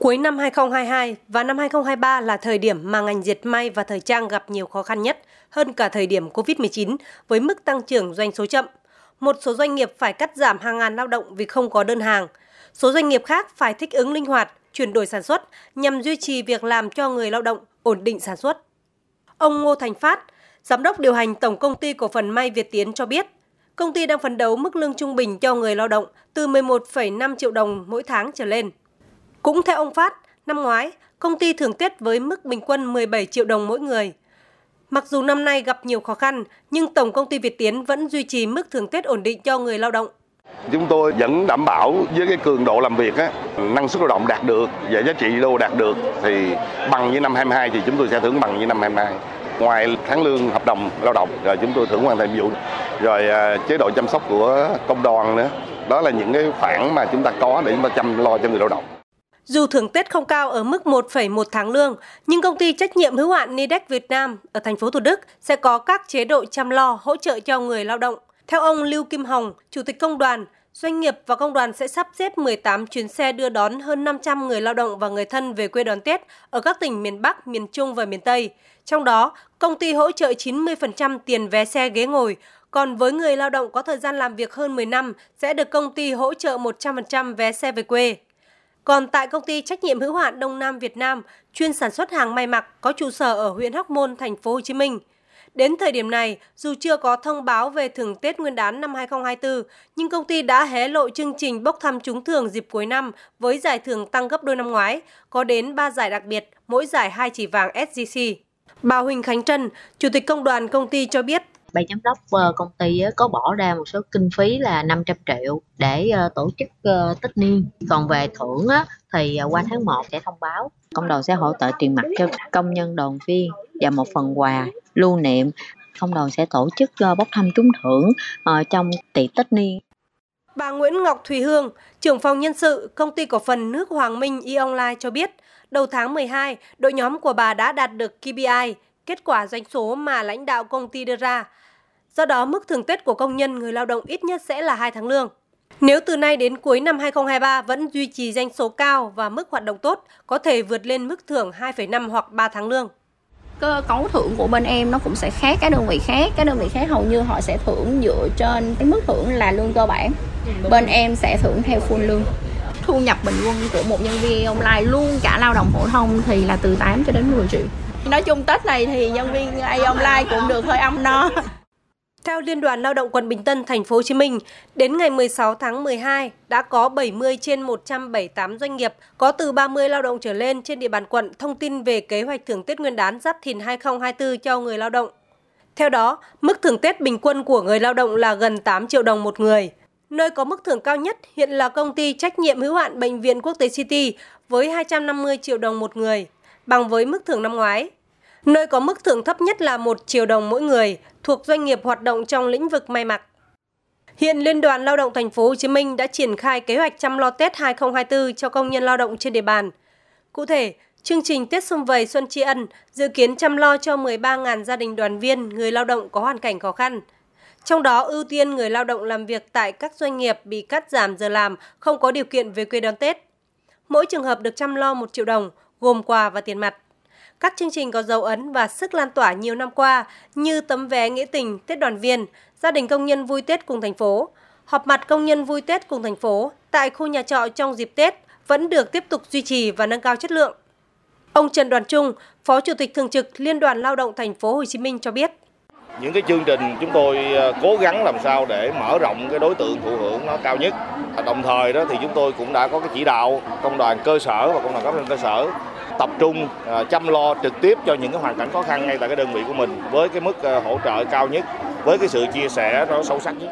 Cuối năm 2022 và năm 2023 là thời điểm mà ngành dệt may và thời trang gặp nhiều khó khăn nhất, hơn cả thời điểm COVID-19 với mức tăng trưởng doanh số chậm. Một số doanh nghiệp phải cắt giảm hàng ngàn lao động vì không có đơn hàng. Số doanh nghiệp khác phải thích ứng linh hoạt, chuyển đổi sản xuất nhằm duy trì việc làm cho người lao động, ổn định sản xuất. Ông Ngô Thành Phát, Giám đốc điều hành Tổng công ty cổ phần May Việt Tiến cho biết, công ty đang phấn đấu mức lương trung bình cho người lao động từ 11,5 triệu đồng mỗi tháng trở lên. Cũng theo ông Phát, năm ngoái, công ty thưởng Tết với mức bình quân 17 triệu đồng mỗi người. Mặc dù năm nay gặp nhiều khó khăn, nhưng Tổng công ty Việt Tiến vẫn duy trì mức thưởng Tết ổn định cho người lao động. Chúng tôi vẫn đảm bảo với cái cường độ làm việc, á, năng suất lao động đạt được và giá trị đô đạt được thì bằng như năm 22 thì chúng tôi sẽ thưởng bằng như năm 22. Ngoài tháng lương hợp đồng lao động rồi chúng tôi thưởng hoàn thành vụ rồi à, chế độ chăm sóc của công đoàn nữa. Đó là những cái khoản mà chúng ta có để chúng ta chăm lo cho người lao động. Dù thưởng Tết không cao ở mức 1,1 tháng lương, nhưng công ty trách nhiệm hữu hạn Nidec Việt Nam ở thành phố Thủ Đức sẽ có các chế độ chăm lo hỗ trợ cho người lao động. Theo ông Lưu Kim Hồng, Chủ tịch Công đoàn, doanh nghiệp và công đoàn sẽ sắp xếp 18 chuyến xe đưa đón hơn 500 người lao động và người thân về quê đón Tết ở các tỉnh miền Bắc, miền Trung và miền Tây. Trong đó, công ty hỗ trợ 90% tiền vé xe ghế ngồi, còn với người lao động có thời gian làm việc hơn 10 năm sẽ được công ty hỗ trợ 100% vé xe về quê. Còn tại công ty trách nhiệm hữu hạn Đông Nam Việt Nam, chuyên sản xuất hàng may mặc có trụ sở ở huyện Hóc Môn, thành phố Hồ Chí Minh. Đến thời điểm này, dù chưa có thông báo về thưởng Tết Nguyên đán năm 2024, nhưng công ty đã hé lộ chương trình bốc thăm trúng thưởng dịp cuối năm với giải thưởng tăng gấp đôi năm ngoái, có đến 3 giải đặc biệt, mỗi giải hai chỉ vàng SGC. Bà Huỳnh Khánh Trân, Chủ tịch Công đoàn công ty cho biết, ban giám đốc ờ, công ty có bỏ ra một số kinh phí là 500 triệu để ờ, tổ chức ờ, tất niên. Còn về thưởng thì qua tháng 1 sẽ thông báo. Công đoàn sẽ hỗ trợ tiền mặt cho công nhân đoàn viên và một phần quà lưu niệm. Công đoàn sẽ tổ chức bốc thăm trúng thưởng trong tiệc tất niên. Bà Nguyễn Ngọc Thùy Hương, trưởng phòng nhân sự công ty cổ phần nước Hoàng Minh e Online cho biết, đầu tháng 12, đội nhóm của bà đã đạt được KPI, kết quả doanh số mà lãnh đạo công ty đưa ra. Do đó, mức thưởng Tết của công nhân người lao động ít nhất sẽ là 2 tháng lương. Nếu từ nay đến cuối năm 2023 vẫn duy trì doanh số cao và mức hoạt động tốt, có thể vượt lên mức thưởng 2,5 hoặc 3 tháng lương. Cơ cấu thưởng của bên em nó cũng sẽ khác các đơn vị khác. Các đơn vị khác hầu như họ sẽ thưởng dựa trên cái mức thưởng là lương cơ bản. Bên em sẽ thưởng theo full lương. Thu nhập bình quân của một nhân viên online luôn cả lao động phổ thông thì là từ 8 cho đến 10 triệu. Nói chung Tết này thì nhân viên AI online cũng được hơi âm no. Theo Liên đoàn Lao động quận Bình Tân, thành phố Hồ Chí Minh, đến ngày 16 tháng 12 đã có 70 trên 178 doanh nghiệp có từ 30 lao động trở lên trên địa bàn quận thông tin về kế hoạch thưởng Tết Nguyên đán Giáp Thìn 2024 cho người lao động. Theo đó, mức thưởng Tết bình quân của người lao động là gần 8 triệu đồng một người. Nơi có mức thưởng cao nhất hiện là công ty trách nhiệm hữu hạn Bệnh viện Quốc tế City với 250 triệu đồng một người, bằng với mức thưởng năm ngoái. Nơi có mức thưởng thấp nhất là 1 triệu đồng mỗi người, thuộc doanh nghiệp hoạt động trong lĩnh vực may mặc. Hiện Liên đoàn Lao động thành phố Hồ Chí Minh đã triển khai kế hoạch chăm lo Tết 2024 cho công nhân lao động trên địa bàn. Cụ thể, chương trình Tết Xuân Vầy Xuân Tri Ân dự kiến chăm lo cho 13.000 gia đình đoàn viên người lao động có hoàn cảnh khó khăn. Trong đó ưu tiên người lao động làm việc tại các doanh nghiệp bị cắt giảm giờ làm, không có điều kiện về quê đón Tết. Mỗi trường hợp được chăm lo 1 triệu đồng, gồm quà và tiền mặt. Các chương trình có dấu ấn và sức lan tỏa nhiều năm qua như tấm vé nghĩa tình Tết đoàn viên, gia đình công nhân vui Tết cùng thành phố, họp mặt công nhân vui Tết cùng thành phố tại khu nhà trọ trong dịp Tết vẫn được tiếp tục duy trì và nâng cao chất lượng. Ông Trần Đoàn Trung, Phó Chủ tịch thường trực Liên đoàn Lao động thành phố Hồ Chí Minh cho biết: những cái chương trình chúng tôi ờ, cố gắng làm sao để mở rộng cái đối tượng thụ hưởng nó cao nhất. À, đồng thời đó thì chúng tôi cũng đã có cái chỉ đạo công đoàn cơ sở và công đoàn cấp trên cơ sở tập trung ờ, chăm lo trực tiếp cho những cái hoàn cảnh khó khăn ngay tại cái đơn vị của mình với cái mức ờ, hỗ trợ cao nhất, với cái sự chia sẻ nó sâu sắc nhất.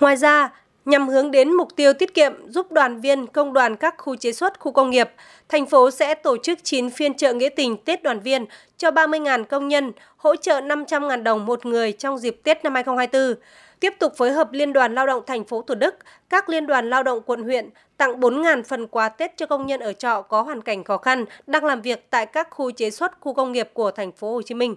Ngoài ra, nhằm hướng đến mục tiêu tiết kiệm giúp đoàn viên công đoàn các khu chế xuất, khu công nghiệp, thành phố sẽ tổ chức 9 phiên chợ nghĩa tình Tết đoàn viên cho 30.000 công nhân, hỗ trợ 500.000 đồng một người trong dịp Tết năm 2024 tiếp tục phối hợp Liên đoàn Lao động thành phố Thủ Đức, các liên đoàn lao động quận huyện tặng 4.000 phần quà Tết cho công nhân ở trọ có hoàn cảnh khó khăn đang làm việc tại các khu chế xuất, khu công nghiệp của thành phố Hồ Chí Minh.